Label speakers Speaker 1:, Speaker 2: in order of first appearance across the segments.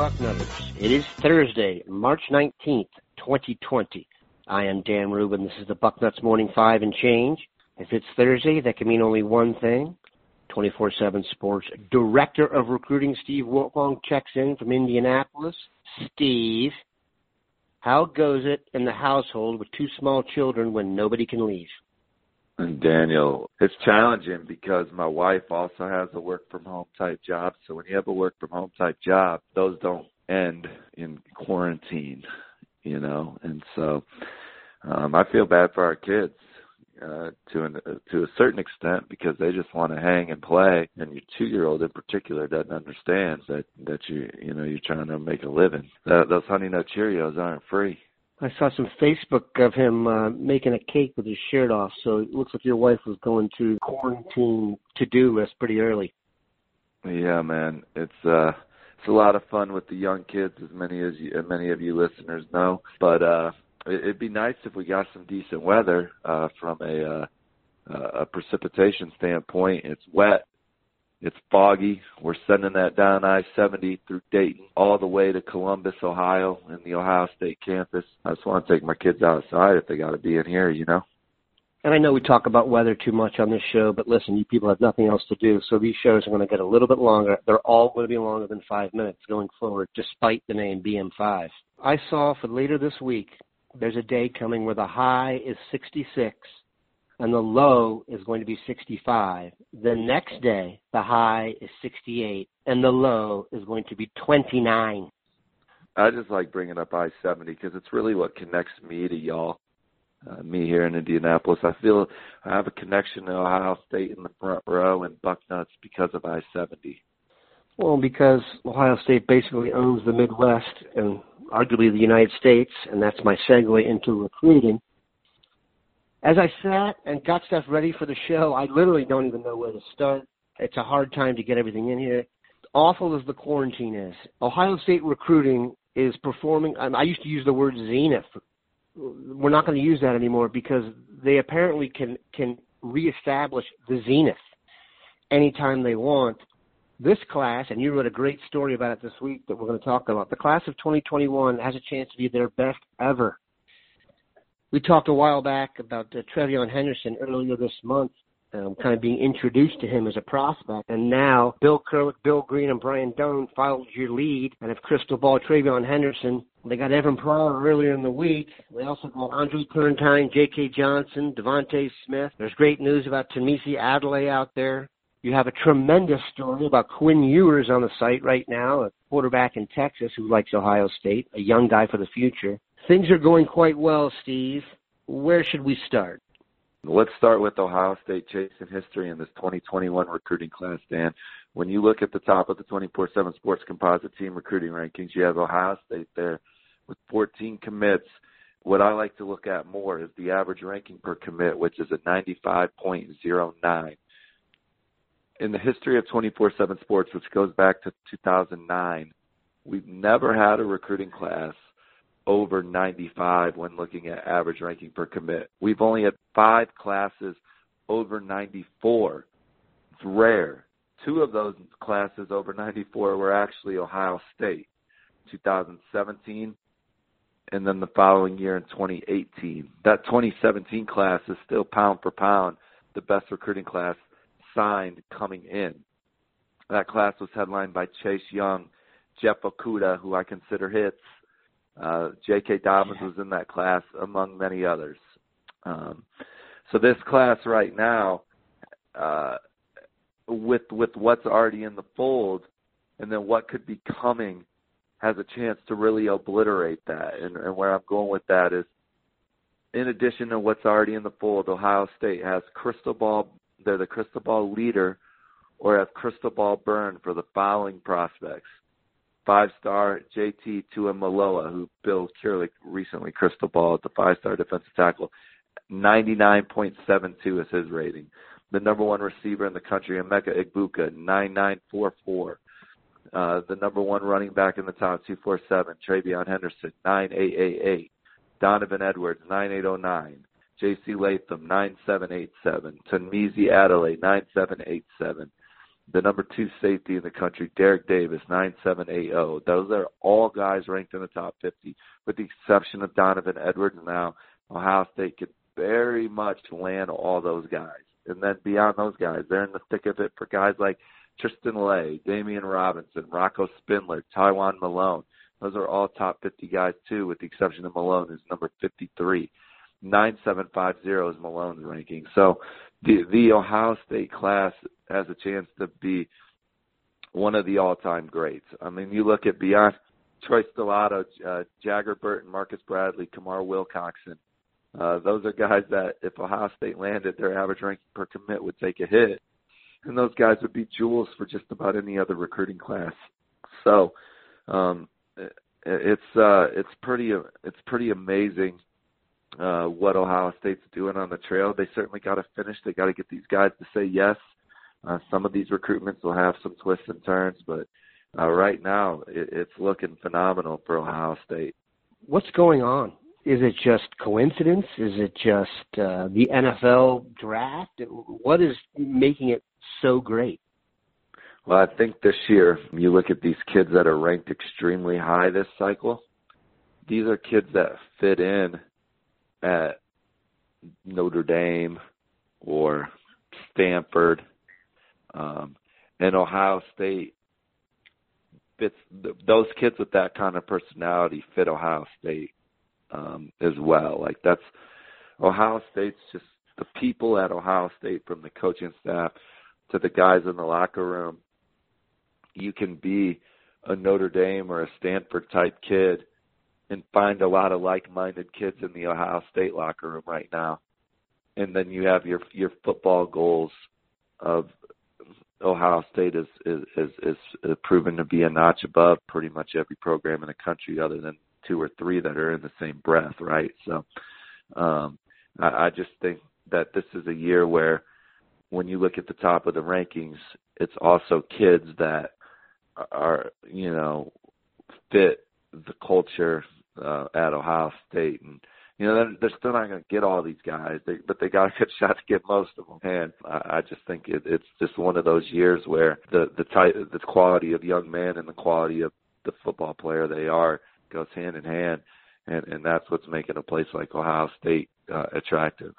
Speaker 1: Bucknutters. It is Thursday, March 19th, 2020. I am Dan Rubin. This is the Bucknuts Morning 5 and change. If it's Thursday, that can mean only one thing. 24-7 Sports Director of Recruiting Steve Wiltfong checks in from Indianapolis. Steve, how goes it in the household with two small children when nobody can leave?
Speaker 2: And Daniel, it's challenging because my wife also has a work from home type job. So when you have a work from home type job, those don't end in quarantine, you know. And so um I feel bad for our kids uh to an to a certain extent because they just want to hang and play and your 2-year-old in particular doesn't understand that that you you know you're trying to make a living. That, those honey nut Cheerios aren't free.
Speaker 1: I saw some Facebook of him uh, making a cake with his shirt off, so it looks like your wife was going to quarantine to-do list pretty early.
Speaker 2: Yeah, man, it's uh, it's a lot of fun with the young kids, as many as you, many of you listeners know. But uh, it, it'd be nice if we got some decent weather uh, from a uh, a precipitation standpoint. It's wet, it's foggy. We're sending that down I-70 through Dayton all the way to Columbus, Ohio, in the Ohio State campus. I just want to take my kids outside if they got to be in here, you know.
Speaker 1: And I know we talk about weather too much on this show, but listen, you people have nothing else to do, so these shows are going to get a little bit longer. They're all going to be longer than five minutes going forward, despite the name BM5. I saw for later this week, there's a day coming where the high is 66 and the low is going to be 65. The next day, the high is 68, and the low is going to be 29.
Speaker 2: I just like bringing up I-70 because it's really what connects me to y'all. Uh, me here in Indianapolis, I feel I have a connection to Ohio State in the front row and Bucknuts because of I-70.
Speaker 1: Well, because Ohio State basically owns the Midwest and arguably the United States, and that's my segue into recruiting as I sat and got stuff ready for the show, I literally don't even know where to start. It's a hard time to get everything in here. Awful as the quarantine is, Ohio State recruiting is performing. I used to use the word zenith. We're not going to use that anymore because they apparently can can reestablish the zenith anytime they want. This class, and you wrote a great story about it this week that we're going to talk about. The class of 2021 has a chance to be their best ever we talked a while back about uh, TreVeyon Henderson earlier this month, um, kind of being introduced to him as a prospect. And now Bill Kurelic, Bill Green, and Brian Dohn followed your lead and have crystal ball TreVeyon Henderson. They got Evan Pryor earlier in the week. They also got Andre Turrentine, J.K. Johnson, DeVonta Smith. There's great news about Tunmise Adeleye out there. You have a tremendous story about Quinn Ewers on the site right now, a quarterback in Texas who likes Ohio State, a young guy for the future. Things are going quite well, Steve. Where should we start?
Speaker 2: Let's start with Ohio State chasing history in this 2021 recruiting class, Dan. When you look at the top of the 24-7 Sports Composite Team recruiting rankings, you have Ohio State there with 14 commits. What I like to look at more is the average ranking per commit, which is at 95.09. In the history of 24-7 Sports, which goes back to 2009, we've never had a recruiting class – over 95 when looking at average ranking per commit. We've only had five classes over 94. It's rare. Two of those classes over 94 were actually Ohio State, 2017, and then the following year in 2018. That 2017 class is still pound for pound the best recruiting class signed coming in. That class was headlined by Chase Young, Jeff Okudah, who I consider hits, uh, J.K. Dobbins was in that class, among many others. Um, so this class right now, uh, with with what's already in the fold, and then what could be coming, has a chance to really obliterate that. And, and where I'm going with that is, in addition to what's already in the fold, Ohio State has crystal ball. They're the crystal ball leader, or have crystal ball burn for the following prospects: five-star JT Tuimoloau, who Bill Kurelic recently crystal balled, the five-star defensive tackle. 99.72 is his rating. The number one receiver in the country, Emeka Egbuka, 9944. Uh, the number one running back in the top 247, TreVeyon Henderson, 9888. Donovan Edwards, 9809. J.C. Latham, 9787. Tunmise Adeleye, 9787. The number two safety in the country, Derek Davis, 9780. Those are all guys ranked in the top 50, with the exception of Donovan Edwards. And now, Ohio State could very much land all those guys. And then beyond those guys, they're in the thick of it for guys like Tristan Leigh, Damian Robinson, Rocco Spindler, Tywone Malone. Those are all top 50 guys too, with the exception of Malone, who's number 53. 9750 is Malone's ranking. So the the Ohio State class has a chance to be one of the all-time greats. I mean, you look at beyond Troy Stellato, uh, Jager Burton, Marcus Bradley, Kamar Wilcoxon. Uh, those are guys that if Ohio State landed, their average ranking per commit would take a hit, and those guys would be jewels for just about any other recruiting class. So, um, it's uh, it's pretty it's pretty amazing uh, what Ohio State's doing on the trail. They certainly got to finish. They got to get these guys to say yes. Uh, some of these recruitments will have some twists and turns, but uh, right now it, it's looking phenomenal for Ohio State.
Speaker 1: What's going on? Is it just coincidence? Is it just uh, the NFL draft? What is making it so great?
Speaker 2: Well, I think this year, you look at these kids that are ranked extremely high this cycle. These are kids that fit in at Notre Dame or Stanford um, and Ohio State fits those kids with that kind of personality fit Ohio State um, as well. Like that's Ohio State's just the people at Ohio State from the coaching staff to the guys in the locker room. You can be a Notre Dame or a Stanford type kid and find a lot of like-minded kids in the Ohio State locker room right now. And then you have your your football goals of Ohio State is is is, is proven to be a notch above pretty much every program in the country, other than two or three that are in the same breath, right? So, um, I, I just think that this is a year where, when you look at the top of the rankings, it's also kids that are you know fit the culture uh, at Ohio State, and you know they're, they're still not going to get all these guys, they, but they got a good shot to get most of them. And I, I just think it, it's just one of those years where the the type, the quality of young man and the quality of the football player they are goes hand in hand, and and that's what's making a place like Ohio State uh, attractive.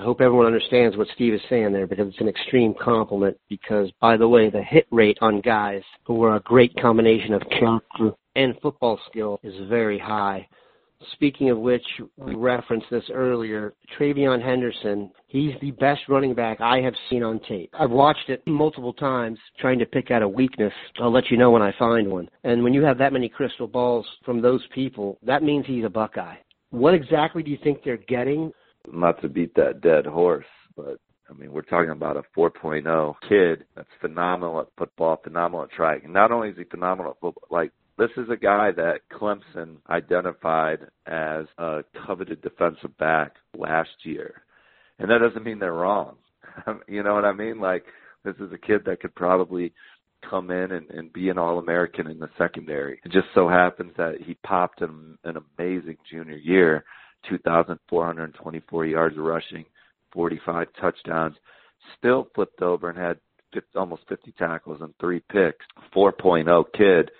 Speaker 1: I hope everyone understands what Steve is saying there because it's an extreme compliment. Because, by the way, the hit rate on guys who are a great combination of character and football skill is very high. Speaking of which, we referenced this earlier. TreVeyon Henderson, he's the best running back I have seen on tape. I've watched it multiple times trying to pick out a weakness. I'll let you know when I find one. And when you have that many crystal balls from those people, that means he's a Buckeye. What exactly do you think they're getting?
Speaker 2: Not to beat that dead horse, but I mean, we're talking about a 4.0 kid that's phenomenal at football, phenomenal at track. And not only is he phenomenal at football, like this is a guy that Clemson identified as a coveted defensive back last year. And that doesn't mean they're wrong. you know what I mean? Like, this is a kid that could probably come in and, and be an All American in the secondary. It just so happens that he popped an, an amazing junior year 2,424 yards rushing, 45 touchdowns, still flipped over and had almost 50 tackles and three picks. 4.0 kid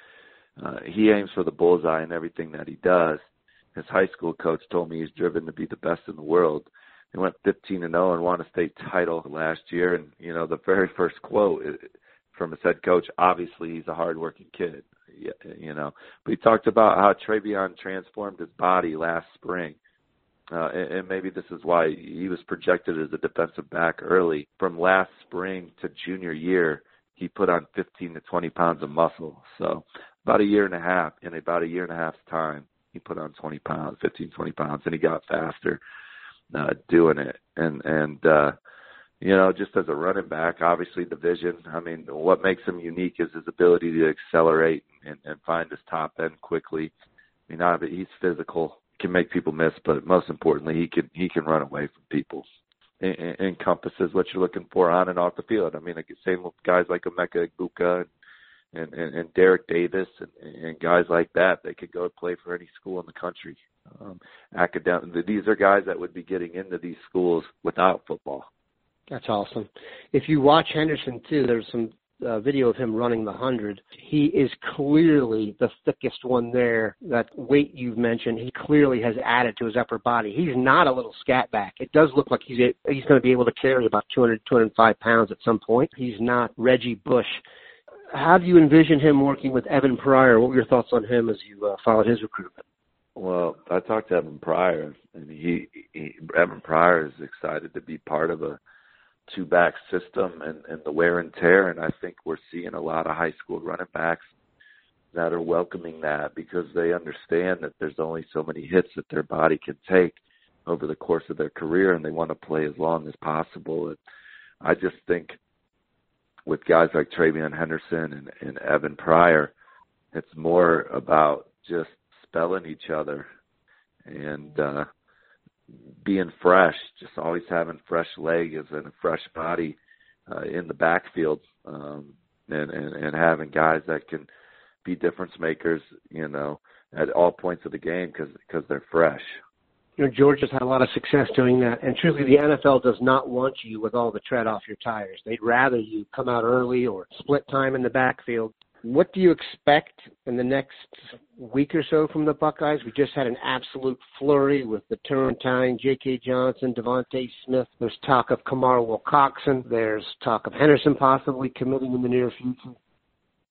Speaker 2: uh, he aims for the bullseye in everything that he does. His high school coach told me he's driven to be the best in the world. He went 15 and 0 and won a state title last year. And you know, the very first quote from his head coach, obviously he's a hardworking kid. You know, but he talked about how TreVeyon transformed his body last spring. Uh, and, and maybe this is why he was projected as a defensive back early. From last spring to junior year, he put on 15 to 20 pounds of muscle. So about a year and a half, in about a year and a half's time, he put on 20 pounds, 15, 20 pounds, and he got faster uh, doing it. And and uh, you know, just as a running back, obviously the vision. I mean, what makes him unique is his ability to accelerate and, and find his top end quickly. I mean, obviously he's physical, can make people miss, but most importantly, he can he can run away from people. Encompasses what you're looking for on and off the field. I mean, like same with guys like Emeka Egbuka and, and and and Derek Davis and, and guys like that. They could go play for any school in the country. Um, academic. These are guys that would be getting into these schools without football.
Speaker 1: That's awesome. If you watch Henderson too, there's some uh, video of him running the hundred. He is clearly the thickest one there. That weight you've mentioned, he clearly has added to his upper body. He's not a little scat back. It does look like he's he's going to be able to carry about 200 205 pounds at some point. He's not Reggie Bush. How do you envision him working with Evan Pryor? What were your thoughts on him as you uh, followed his recruitment?
Speaker 2: Well, I talked to Evan Pryor, and he, he Evan Pryor is excited to be part of a two back system and, and the wear and tear. And I think we're seeing a lot of high school running backs that are welcoming that because they understand that there's only so many hits that their body can take over the course of their career and they want to play as long as possible. And I just think with guys like TreVeyon Henderson and, and Evan Pryor, it's more about just spelling each other and uh being fresh, just always having fresh legs and a fresh body uh, in the backfield, um, and, and and having guys that can be difference makers, you know, at all points of the game because because they're fresh.
Speaker 1: You know, Georgia's had a lot of success doing that, and truly, the NFL does not want you with all the tread off your tires. They'd rather you come out early or split time in the backfield what do you expect in the next week or so from the Buckeyes? We just had an absolute flurry with the Turrentine, J.K. Johnson, DeVonta Smith. There's talk of Kamar Wilcoxon. There's talk of Henderson possibly committing in the near future.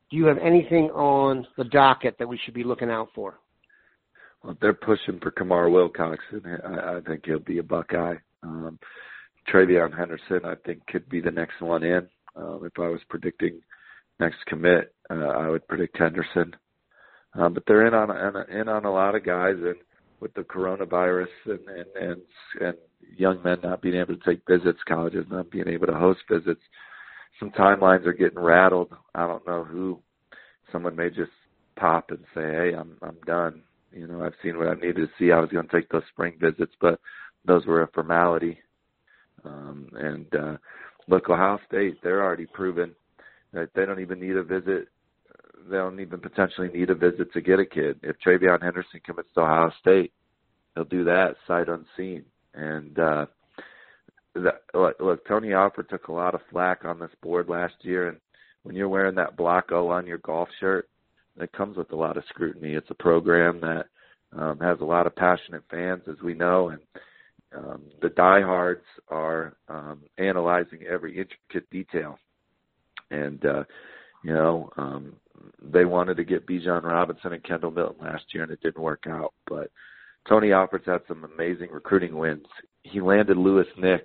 Speaker 1: Do you have anything on the docket that we should be looking out for?
Speaker 2: Well, they're pushing for Kamar Wilcoxon. I, I think he'll be a Buckeye. Um, TreVeyon Henderson, I think, could be the next one in. Um, if I was predicting – next commit, uh, I would predict Henderson. Um, but they're in on in on a lot of guys, and with the coronavirus and and and, and young men not being able to take visits, colleges not being able to host visits, some timelines are getting rattled. I don't know who. Someone may just pop and say, "Hey, I'm I'm done." You know, I've seen what I needed to see. I was going to take those spring visits, but those were a formality. Um, and uh, look, Ohio State, they're already proven that they don't even need a visit. They don't even potentially need a visit to get a kid. If TreVeyon Henderson commits to Ohio State, he'll do that sight unseen. And uh, that, look, look, Tony Alford took a lot of flack on this board last year, and when you're wearing that block O on your golf shirt, it comes with a lot of scrutiny. It's a program that um, has a lot of passionate fans, as we know, and um, the diehards are um, analyzing every intricate detail and uh, you know um, they wanted to get Bijan Robinson and Kendall Milton last year, and it didn't work out. But Tony Alford's had some amazing recruiting wins. He landed Louis Nix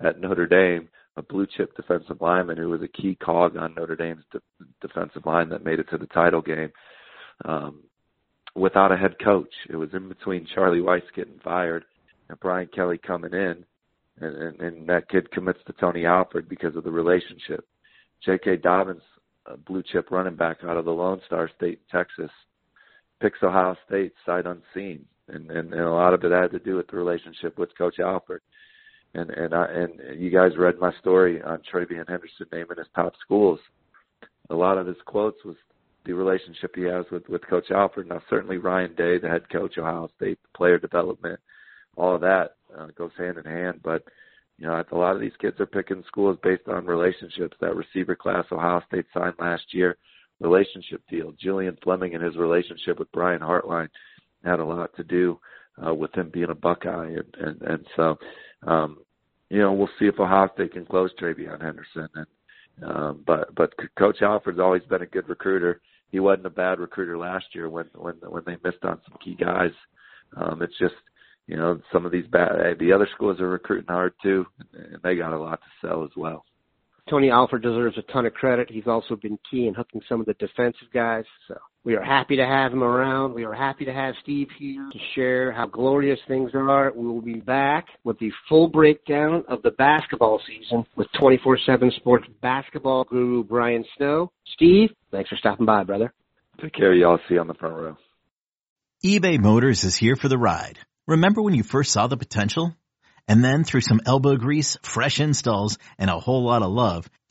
Speaker 2: at Notre Dame, a blue chip defensive lineman who was a key cog on Notre Dame's de- defensive line that made it to the title game. Um, without a head coach, it was in between Charlie Weis getting fired and Brian Kelly coming in, and, and, and that kid commits to Tony Alford because of the relationship. J.K. Dobbins, a blue chip running back out of the Lone Star State, Texas, picks Ohio State sight unseen, and, and and a lot of it had to do with the relationship with Coach Alford. And and I and you guys read my story on TreVeyon Henderson naming his top schools. A lot of his quotes was the relationship he has with with Coach Alford. Now certainly Ryan Day, the head coach Ohio State, player development, all of that uh, goes hand in hand. But you know, a lot of these kids are picking schools based on relationships. That receiver class Ohio State signed last year, relationship deal. Julian Fleming and his relationship with Brian Hartline had a lot to do uh, with him being a Buckeye, and and, and so, um, you know, we'll see if Ohio State can close TreVeyon Henderson. And um, but but Coach Alford's always been a good recruiter. He wasn't a bad recruiter last year when when when they missed on some key guys. Um, it's just you know, some of these bad, the other schools are recruiting hard too, and they got a lot to sell as well.
Speaker 1: Tony Alford deserves a ton of credit. He's also been key in hooking some of the defensive guys. So We are happy to have him around. We are happy to have Steve here to share how glorious things are. We will be back with the full breakdown of the basketball season with 24-7 Sports basketball guru Brian Snow. Steve, thanks for stopping by, brother.
Speaker 2: Take care, y'all. See you on the front row.
Speaker 3: eBay Motors is here for the ride. Remember when you first saw the potential? And then through some elbow grease, fresh installs, and a whole lot of love,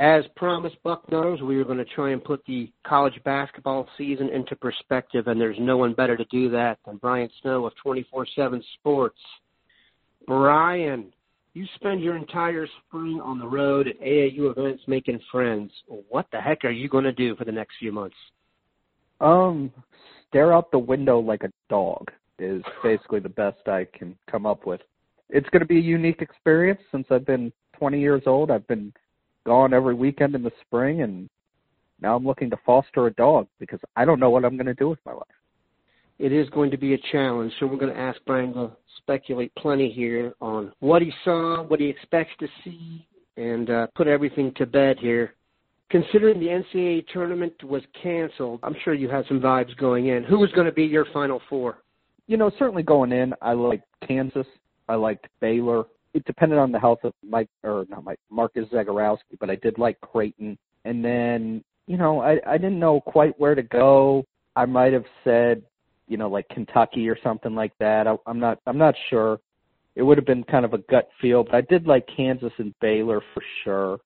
Speaker 1: As promised, Bucknutters, we are going to try and put the college basketball season into perspective, and there's no one better to do that than Brian Snow of 24-7 Sports. Brian, you spend your entire spring on the road at AAU events making friends. What the heck are you going to do for the next few months?
Speaker 4: Um, stare out the window like a dog is basically the best I can come up with. It's going to be a unique experience since I've been 20 years old. I've been gone every weekend in the spring, and now I'm looking to foster a dog because I don't know what I'm going to do with my life.
Speaker 1: It is going to be a challenge, so we're going to ask Brian to speculate plenty here on what he saw, what he expects to see, and uh, put everything to bed here. Considering the NCAA tournament was canceled, I'm sure you had some vibes going in. Who was going to be your Final Four?
Speaker 4: You know, certainly going in, I liked Kansas. I liked Baylor. It depended on the health of Mike or not Mike Marcus Zegarowski, but I did like Creighton. And then, you know, I I didn't know quite where to go. I might have said, you know, like Kentucky or something like that. I, I'm not I'm not sure. It would have been kind of a gut feel, but I did like Kansas and Baylor for sure.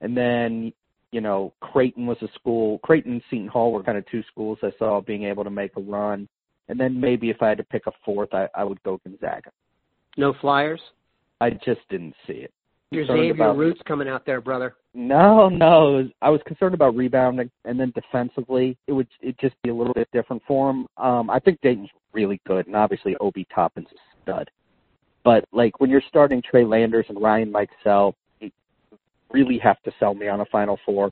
Speaker 4: And then, you know, Creighton was a school. Creighton and Seton Hall were kind of two schools I saw being able to make a run. And then maybe if I had to pick a fourth, I, I would go Gonzaga.
Speaker 1: No Flyers?
Speaker 4: I just didn't see it.
Speaker 1: Your Xavier
Speaker 4: about-
Speaker 1: roots coming out there, brother.
Speaker 4: No, no. I was concerned about rebounding, and then defensively, it would it just be a little bit different for him. Um, I think Dayton's really good, and obviously Obi Toppin's a stud. But like when you're starting Trey Landers and Ryan Mikesell, you really have to sell me on a Final Four,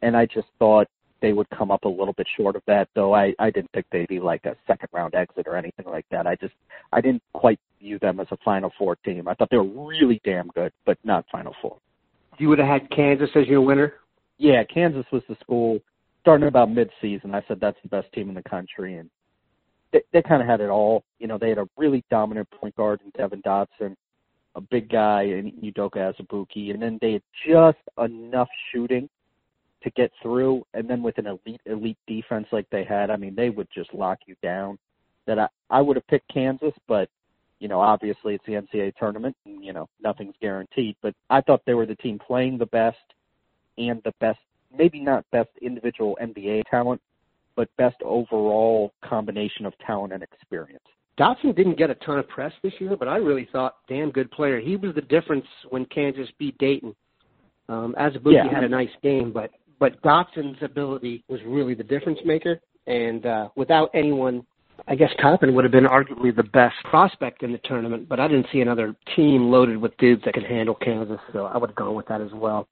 Speaker 4: and I just thought they would come up a little bit short of that. Though I I didn't think they'd be like a second round exit or anything like that. I just I didn't quite view them as a Final Four team. I thought they were really damn good, but not Final Four.
Speaker 1: You would have had Kansas as your winner.
Speaker 4: Yeah, Kansas was the school starting about mid-season. I said that's the best team in the country, and they, they kind of had it all. You know, they had a really dominant point guard in Devon Dotson, a big guy in Udoka Azubuike, and then they had just enough shooting to get through. And then with an elite, elite defense like they had, I mean, they would just lock you down. That I, I would have picked Kansas, but you know, obviously it's the NCAA tournament, and you know, nothing's guaranteed. But I thought they were the team playing the best and the best, maybe not best individual NBA talent, but best overall combination of talent and experience.
Speaker 1: Dotson didn't get a ton of press this year, but I really thought damn good player. He was the difference when Kansas beat Dayton. Um, Azubuike
Speaker 4: Yeah.
Speaker 1: had a nice game, but but Dotson's ability was really the difference maker. And uh, without anyone, I guess Toppin would have been arguably the best prospect in the tournament. But I didn't see another team loaded with dudes that could handle Kansas, so I would have gone with that as well.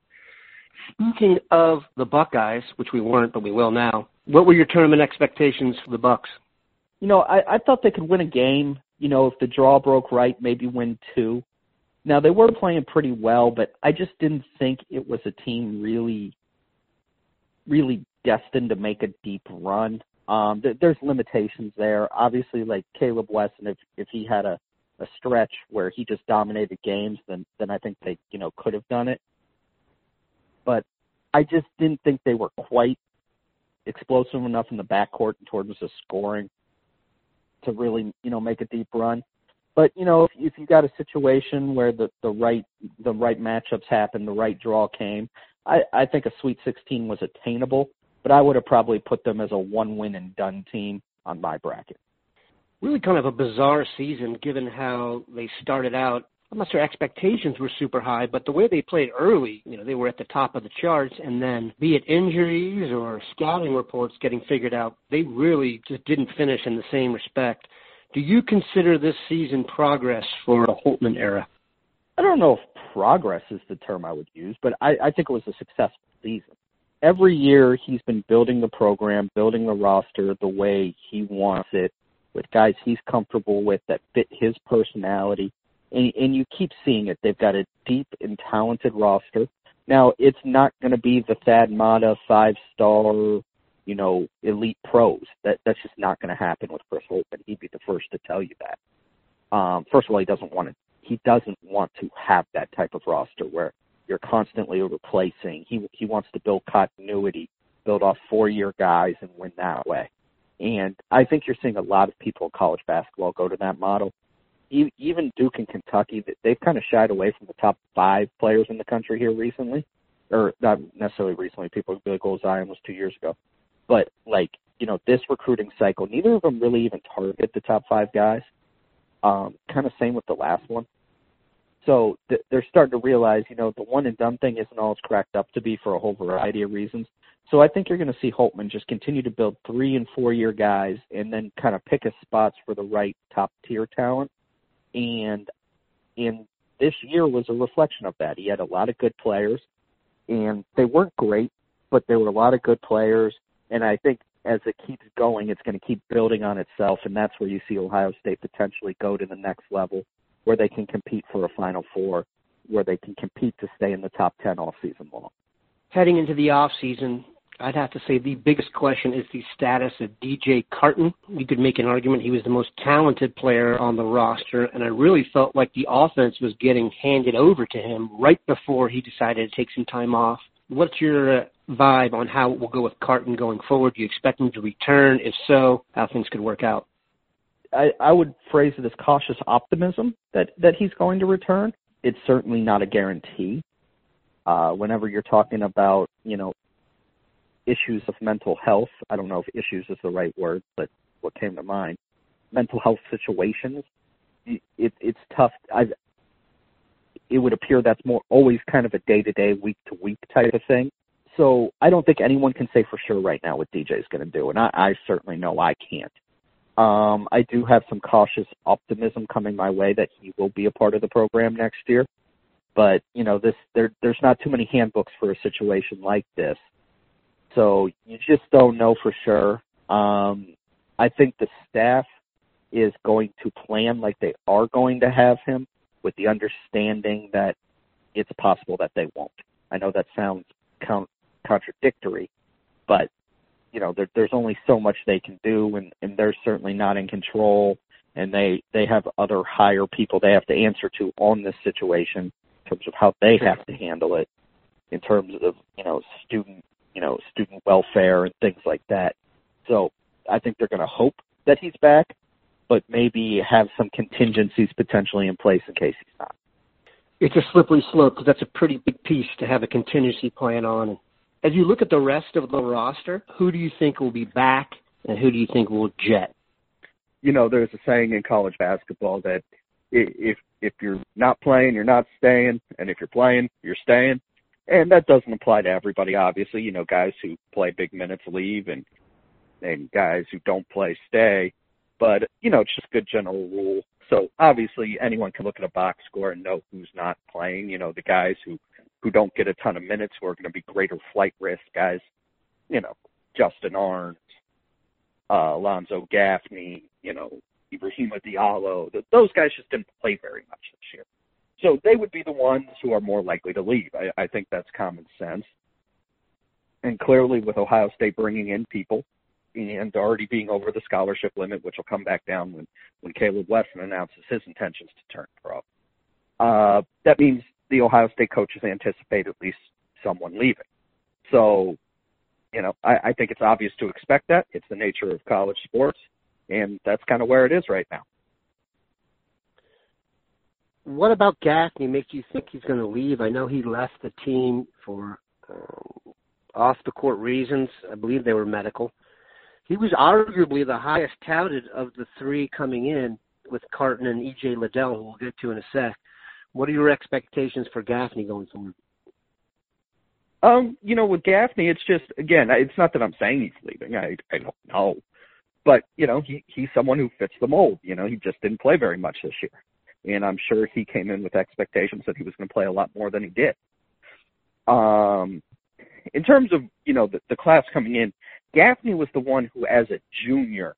Speaker 1: Speaking of the Buckeyes, which we weren't, but we will now. What were your tournament expectations for the Bucks?
Speaker 4: You know, I, I thought they could win a game. You know, if the draw broke right, maybe win two. Now they were playing pretty well, but I just didn't think it was a team really, really destined to make a deep run. Um, th- there's limitations there. Obviously, like Caleb Wesson, if if he had a a stretch where he just dominated games, then then I think they you know could have done it. But I just didn't think they were quite explosive enough in the backcourt in terms of scoring to really, you know, make a deep run. But you know, if, if you got a situation where the the right the right matchups happened, the right draw came, I I think a Sweet 16 was attainable. But I would have probably put them as a one win and done team on my bracket.
Speaker 1: Really, kind of a bizarre season given how they started out I'm not sure expectations were super high, but the way they played early, you know, they were at the top of the charts, and then be it injuries or scouting reports getting figured out, they really just didn't finish in the same respect. Do you consider this season progress for the Holtmann era?
Speaker 4: I don't know if progress is the term I would use, but I, I think it was a successful season. Every year he's been building the program, building the roster the way he wants it, with guys he's comfortable with that fit his personality and, and you keep seeing it. They've got a deep and talented roster. Now, it's not going to be the Thad Matta five star, you know, elite pros. That that's just not going to happen with Chris Holtmann. He'd be the first to tell you that. Um, first of all, he doesn't want to. He doesn't want to have that type of roster where you're constantly replacing. He he wants to build continuity, build off four year guys, and win that way. And I think you're seeing a lot of people in college basketball go to that model even Duke and Kentucky, they've kind of shied away from the top five players in the country here recently, or not necessarily recently. People would be like, "Oh, Zion was two years ago," but like you know, this recruiting cycle, neither of them really even target the top five guys. Um, kind of same with the last one. So th- they're starting to realize, you know, the one and done thing isn't all it's cracked up to be for a whole variety of reasons. So I think you're going to see Holtmann just continue to build three and four year guys, and then kind of pick his spots for the right top tier talent and in this year was a reflection of that. He had a lot of good players, and they weren't great, but there were a lot of good players. And I think as it keeps going, it's going to keep building on itself, and that's where you see Ohio State potentially go to the next level, where they can compete for a Final Four, where they can compete to stay in the top ten all season long.
Speaker 1: Heading into the off season, I'd have to say the biggest question is the status of DJ Carton. You could make an argument he was the most talented player on the roster, and I really felt like the offense was getting handed over to him right before he decided to take some time off. What's your uh, vibe on how it will go with Carton going forward? Do you expect him to return? If so, how things could work out?
Speaker 4: I, I would phrase it as cautious optimism that, that he's going to return. It's certainly not a guarantee. Uh, whenever you're talking about, you know, issues of mental health. I don't know if issues is the right word, but what came to mind. Mental health situations. It, it it's tough. I. It would appear that's more always kind of a day to day, week to week type of thing. So I don't think anyone can say for sure right now what DJ is going to do, and I, I certainly know I can't. Um, I do have some cautious optimism coming my way that he will be a part of the program next year. But you know, this there there's not too many handbooks for a situation like this. So you just don't know for sure. Um, I think the staff is going to plan like they are going to have him with the understanding that it's possible that they won't. I know that sounds con- contradictory, but you know there, there's only so much they can do, and, and they're certainly not in control. And they they have other higher people they have to answer to on this situation in terms of how they have to handle it, in terms of you know student you know, student welfare and things like that. So I think they're going to hope that he's back, but maybe have some contingencies potentially in place in case he's not.
Speaker 1: It's a slippery slope because that's a pretty big piece to have a contingency plan on. As you look at the rest of the roster, who do you think will be back and who do you think will jet?
Speaker 4: You know, there's a saying in college basketball that if if you're not playing, you're not staying, and if you're playing, you're staying. And that doesn't apply to everybody obviously. You know guys who play big minutes leave and and guys who don't play stay. But you know it's just a good general rule. So obviously anyone can look at a box score and know who's not playing. You know the guys who who don't get a ton of minutes who are going to be greater flight risk guys you know justin Ahrens uh alonzo gaffney you know ibrahima diallo those guys just didn't play very much this year so they would be the ones who are more likely to leave. I, I think that's common sense. And clearly, with Ohio State bringing in people and already being over the scholarship limit, which will come back down when, when Caleb Wesson announces his intentions to turn pro, uh, that means the Ohio State coaches anticipate at least someone leaving. So, you know, I, I think it's obvious to expect that. It's the nature of college sports, and that's kind of where it is right now.
Speaker 1: what about Gaffney makes you think he's going to leave? I know he left the team for um, off the court reasons. I believe they were medical. He was arguably the highest touted of the three coming in with Carton and EJ Liddell, who we'll get to in a sec. What are your expectations for Gaffney going forward?
Speaker 4: Um, you know, with Gaffney, it's just again, it's not that I'm saying he's leaving. I I don't know, but you know, he he's someone who fits the mold. You know, he just didn't play very much this year, and I'm sure he came in with expectations that he was going to play a lot more than he did. Um, in terms of you know the, the class coming in, Gaffney was the one who, as a junior,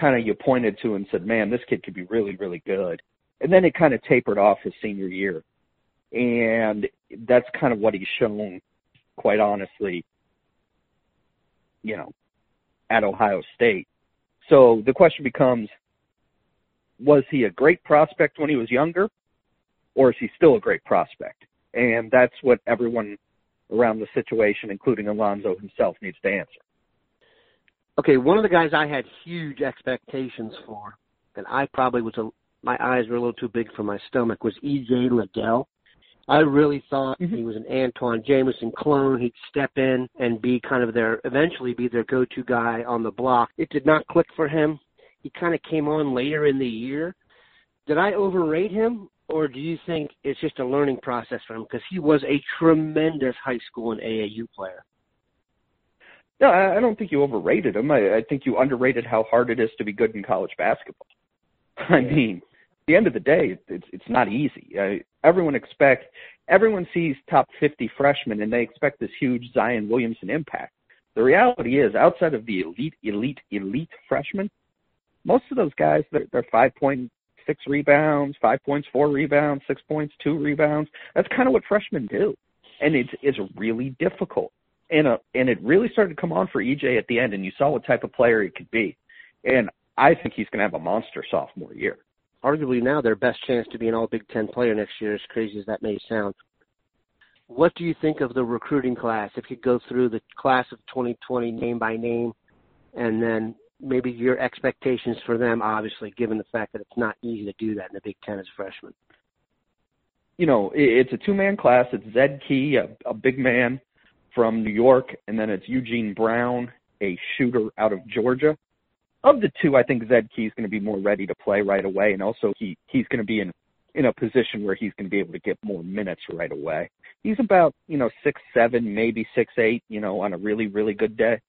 Speaker 4: kind of you pointed to and said, "Man, this kid could be really, really good." And then it kind of tapered off his senior year, and that's kind of what he's shown, quite honestly. You know, at Ohio State. So the question becomes, was he a great prospect when he was younger, or is he still a great prospect? And that's what everyone around the situation, including Alonzo himself, needs to answer.
Speaker 1: Okay, one of the guys I had huge expectations for, and I probably was a my eyes were a little too big for my stomach, was EJ Liddell. I really thought mm-hmm. he was an Antawn Jamison clone. He'd step in and be kind of their eventually be their go to guy on the block. It did not click for him. He kind of came on later in the year. Did I overrate him or do you think it's just a learning process for him because he was a tremendous high school and AAU player?
Speaker 4: No, I don't think you overrated him. I, I think you underrated how hard it is to be good in college basketball. I mean, at the end of the day, it's it's not easy. Uh, everyone expect everyone sees top 50 freshmen and they expect this huge Zion Williamson impact. The reality is, outside of the elite, elite, elite freshmen, most of those guys they're, they're five point six rebounds, five points, four rebounds, six points, two rebounds. That's kind of what freshmen do, and it's it's really difficult. And uh, and it really started to come on for EJ at the end, and you saw what type of player he could be. And I think he's going to have a monster sophomore year.
Speaker 1: Arguably now their best chance to be an All Big Ten player next year, as crazy as that may sound. What do you think of the recruiting class? If you go through the class of 2020 name by name, and then maybe your expectations for them, obviously, given the fact that it's not easy to do that in the Big Ten as a freshman?
Speaker 4: You know, it's a two-man class. It's Zed Key, a, a big man from New York, and then it's Eugene Brown, a shooter out of Georgia. Of the two, I think Zed Key is going to be more ready to play right away, and also he he's going to be in in a position where he's going to be able to get more minutes right away. He's about you know six seven, maybe six eight, you know, on a really really good day,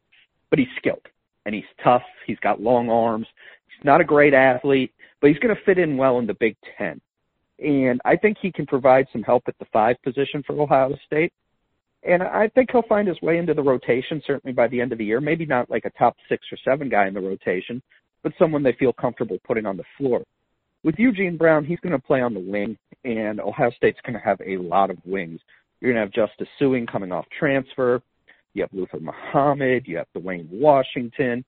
Speaker 4: but he's skilled and he's tough. He's got long arms. He's not a great athlete, but he's going to fit in well in the Big Ten. And I think he can provide some help at the five position for Ohio State. And I think he'll find his way into the rotation, certainly by the end of the year. Maybe not like a top six or seven guy in the rotation, but someone they feel comfortable putting on the floor. With Eugene Brown, he's going to play on the wing, and Ohio State's going to have a lot of wings. You're going to have Justice Sueing coming off transfer. You have Luther Muhammad. You have Duane Washington.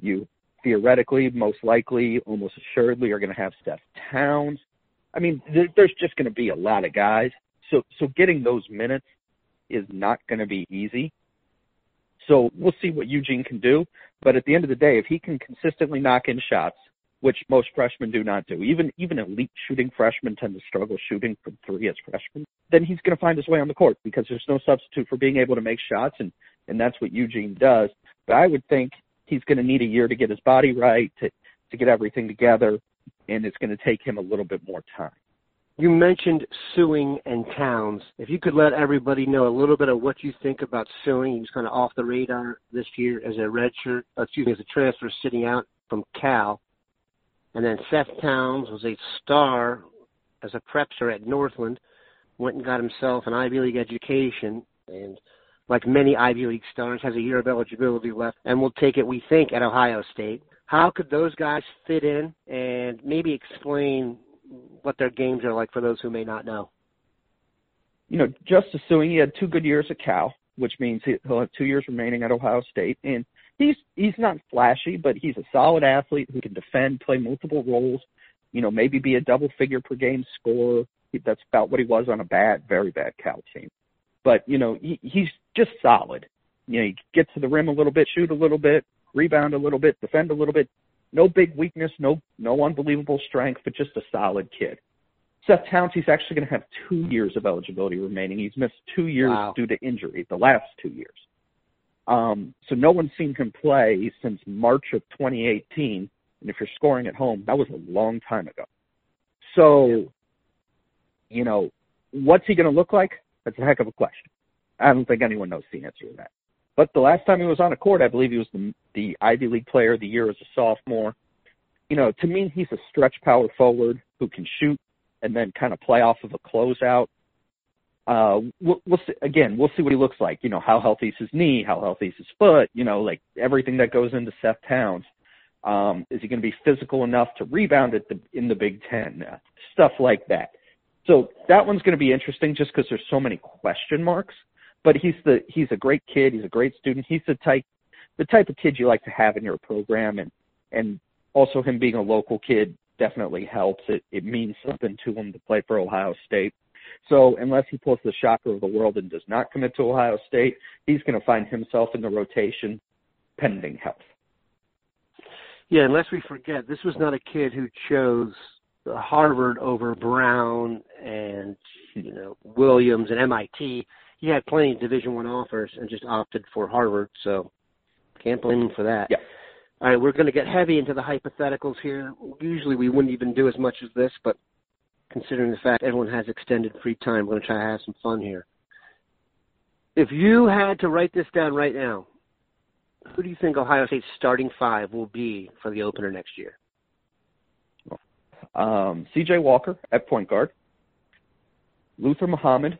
Speaker 4: You theoretically, most likely, almost assuredly, are going to have Seth Towns. I mean, there's just going to be a lot of guys. So, so getting those minutes is not going to be easy. So we'll see what Eugene can do. But at the end of the day, if he can consistently knock in shots, which most freshmen do not do, even even elite shooting freshmen tend to struggle shooting from three as freshmen, then he's going to find his way on the court because there's no substitute for being able to make shots, and and that's what Eugene does. But I would think he's going to need a year to get his body right, to to get everything together, and it's going to take him a little bit more time.
Speaker 1: You mentioned Sueing and Towns. If you could let everybody know a little bit of what you think about Sueing, he's kind of off the radar this year as a redshirt, uh, excuse me, as a transfer sitting out from Cal. And then Seth Towns was a star as a prepster at Northland went and got himself an Ivy League education, and like many Ivy League stars, has a year of eligibility left, and will take it, we think, at Ohio State. How could those guys fit in, and maybe explain what their games are like for those who may not know?
Speaker 4: You know, just assuming he had two good years at Cal, which means he'll have two years remaining at Ohio State, and he's he's not flashy, but he's a solid athlete who can defend, play multiple roles. You know, maybe be a double figure per game scorer that's about what he was on a bad, very bad Cal team. But you know, he, he's just solid. You know, he gets to the rim a little bit, shoot a little bit, rebound a little bit, defend a little bit. No big weakness, no no unbelievable strength, but just a solid kid. Seth Towns, he's actually going to have two years of eligibility remaining. He's missed two years
Speaker 1: Wow.
Speaker 4: due to injury, the last two years. Um, so no one's seen him play since March of 2018. And if you're scoring at home, that was a long time ago. So, you know, what's he going to look like? That's a heck of a question. I don't think anyone knows the answer to that. But the last time he was on a court, I believe he was the, the Ivy League Player of the Year as a sophomore. You know, to me, he's a stretch power forward who can shoot and then kind of play off of a closeout. Uh, we'll, we'll see, again, we'll see what he looks like. You know, how healthy is his knee? How healthy is his foot? You know, like everything that goes into Seth Towns. Um, is he going to be physical enough to rebound at the, in the Big Ten? Uh, stuff like that. So that one's going to be interesting just because there's so many question marks. But he's the he's a great kid. He's a great student. He's the type the type of kid you like to have in your program, and and also him being a local kid definitely helps. It it means something to him to play for Ohio State. So unless he pulls the shocker of the world and does not commit to Ohio State, he's going to find himself in the rotation pending health.
Speaker 1: Yeah, unless we forget, this was not a kid who chose uh, Harvard over Brown and you know Williams and MIT. He had plenty of Division One offers and just opted for Harvard. So can't blame him for that.
Speaker 4: Yeah.
Speaker 1: All right, we're going to get heavy into the hypotheticals here. Usually we wouldn't even do as much as this, but considering the fact everyone has extended free time, we're going to try to have some fun here. If you had to write this down right now, who do you think Ohio State's starting five will be for the opener next year?
Speaker 4: Um, C.J. Walker at point guard, Luther Muhammad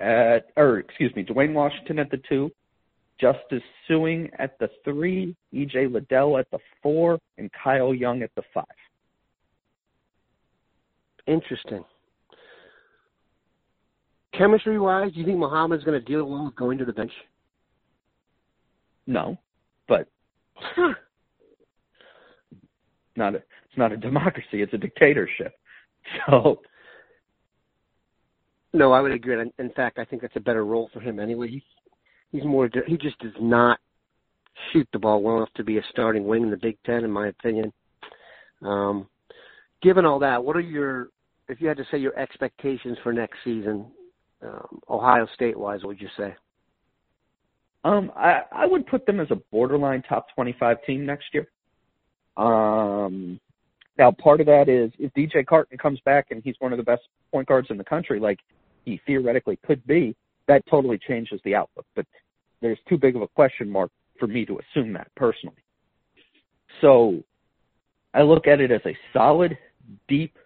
Speaker 4: at, or excuse me, Duane Washington at the two, Justice Sueing at the three, E.J. Liddell at the four, and Kyle Young at the five.
Speaker 1: Interesting. Chemistry wise, do you think Muhammad's going to deal well with going to the bench?
Speaker 4: No, but not a, it's not a democracy; it's a dictatorship. So
Speaker 1: No, I would agree. In fact, I think that's a better role for him anyway. He's he's more he just does not shoot the ball well enough to be a starting wing in the Big Ten, in my opinion. Um, given all that, what are your if you had to say your expectations for next season, um, Ohio State wise? What would you say?
Speaker 4: Um, I, I would put them as a borderline top 25 team next year. Um, now, part of that is if DJ Carton comes back and he's one of the best point guards in the country, like he theoretically could be, that totally changes the outlook. But there's too big of a question mark for me to assume that personally. So I look at it as a solid, deep,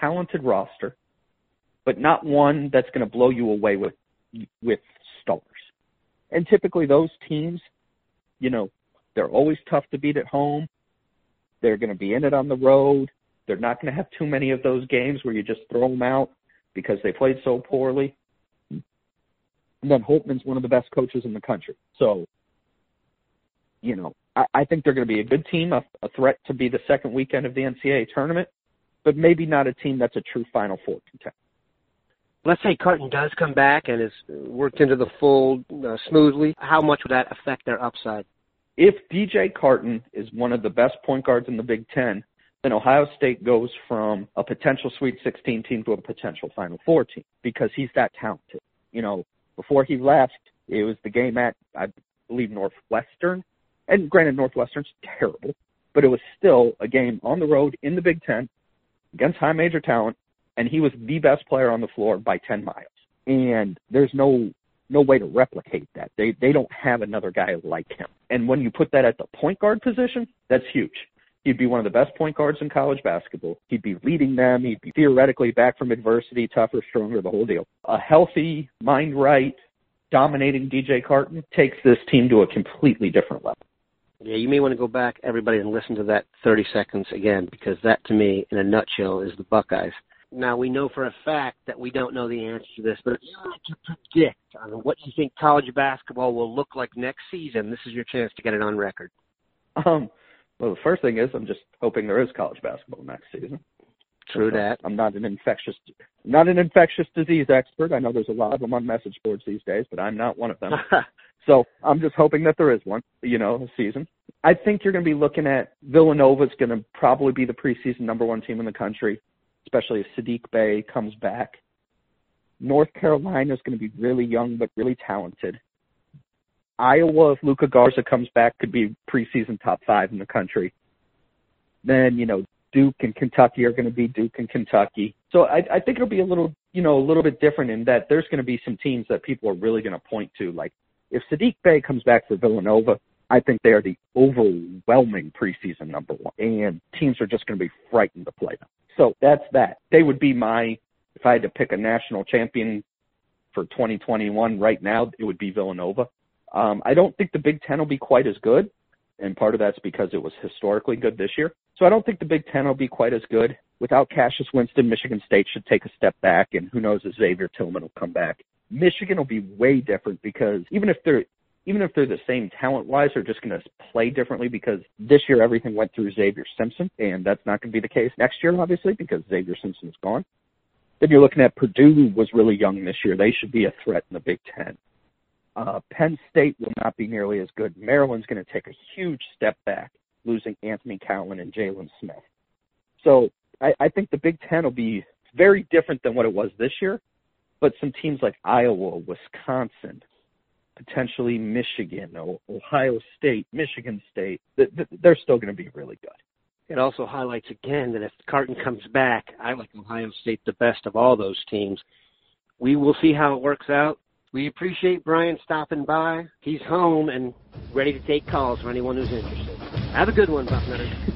Speaker 4: talented roster, but not one that's going to blow you away with with stars. And typically those teams, you know, they're always tough to beat at home. They're going to be in it on the road. They're not going to have too many of those games where you just throw them out because they played so poorly. And then Holtmann's one of the best coaches in the country. So, you know, I, I think they're going to be a good team, a, a threat to be the second weekend of the NCAA tournament, but maybe not a team that's a true Final Four contender.
Speaker 1: Let's say Carton does come back and is worked into the fold uh, smoothly. How much would that affect their upside?
Speaker 4: if DJ Carton is one of the best point guards in the Big Ten, then Ohio State goes from a potential Sweet 16 team to a potential Final Four team because he's that talented. You know, before he left, it was the game at, I believe, Northwestern. And granted, Northwestern's terrible, but it was still a game on the road in the Big Ten against high major talent, and he was the best player on the floor by 10 miles. And there's no no way to replicate that. They they don't have another guy like him. And when you put that at the point guard position, that's huge. He'd be one of the best point guards in college basketball. He'd be leading them. He'd be theoretically back from adversity, tougher, stronger, the whole deal. A healthy, mind right, dominating DJ Carton takes this team to a completely different level.
Speaker 1: Yeah, you may want to go back, everybody, and listen to that 30 seconds again, because that, to me, in a nutshell, is the Buckeyes. Now, we know for a fact that we don't know the answer to this, but if you were to predict on what you think college basketball will look like next season, this is your chance to get it on record.
Speaker 4: Um, well, the first thing is I'm just hoping there is college basketball next season.
Speaker 1: True that.
Speaker 4: I'm not an infectious, not an infectious disease expert. I know there's a lot of them on message boards these days, but I'm not one of them. So I'm just hoping that there is one, you know, a season. I think you're going to be looking at Villanova's going to probably be the preseason number one team in the country. especially if Saddiq Bey comes back. North Carolina is going to be really young but really talented. Iowa, if Luka Garza comes back, could be preseason top five in the country. Then, you know, Duke and Kentucky are going to be Duke and Kentucky. So I, I think it'll be a little, you know, a little bit different in that there's going to be some teams that people are really going to point to. Like if Saddiq Bey comes back for Villanova, I think they are the overwhelming preseason number one, and teams are just going to be frightened to play them. So that's that. They would be my, if I had to pick a national champion for 2021 right now, it would be Villanova. Um, I don't think the Big Ten will be quite as good, and part of that's because it was historically good this year. So I don't think the Big Ten will be quite as good. Without Cassius Winston, Michigan State should take a step back, and who knows if Xavier Tillman will come back. Michigan will be way different because even if they're even if they're the same talent wise, they're just going to play differently because this year everything went through Xavier Simpson, and that's not going to be the case next year, obviously, because Xavier Simpson is gone. Then you're looking at Purdue was really young this year. They should be a threat in the Big Ten. Uh, Penn State will not be nearly as good. Maryland's going to take a huge step back, losing Anthony Cowan and Jalen Smith. So I, I think the Big Ten will be very different than what it was this year. But some teams like Iowa, Wisconsin, potentially Michigan, Ohio State, Michigan State, they're still going to be really good.
Speaker 1: It also highlights again that if Carton comes back, I like Ohio State the best of all those teams. We will see how it works out. We appreciate Brian stopping by. He's home and ready to take calls for anyone who's interested. Have a good one, Bucknutters.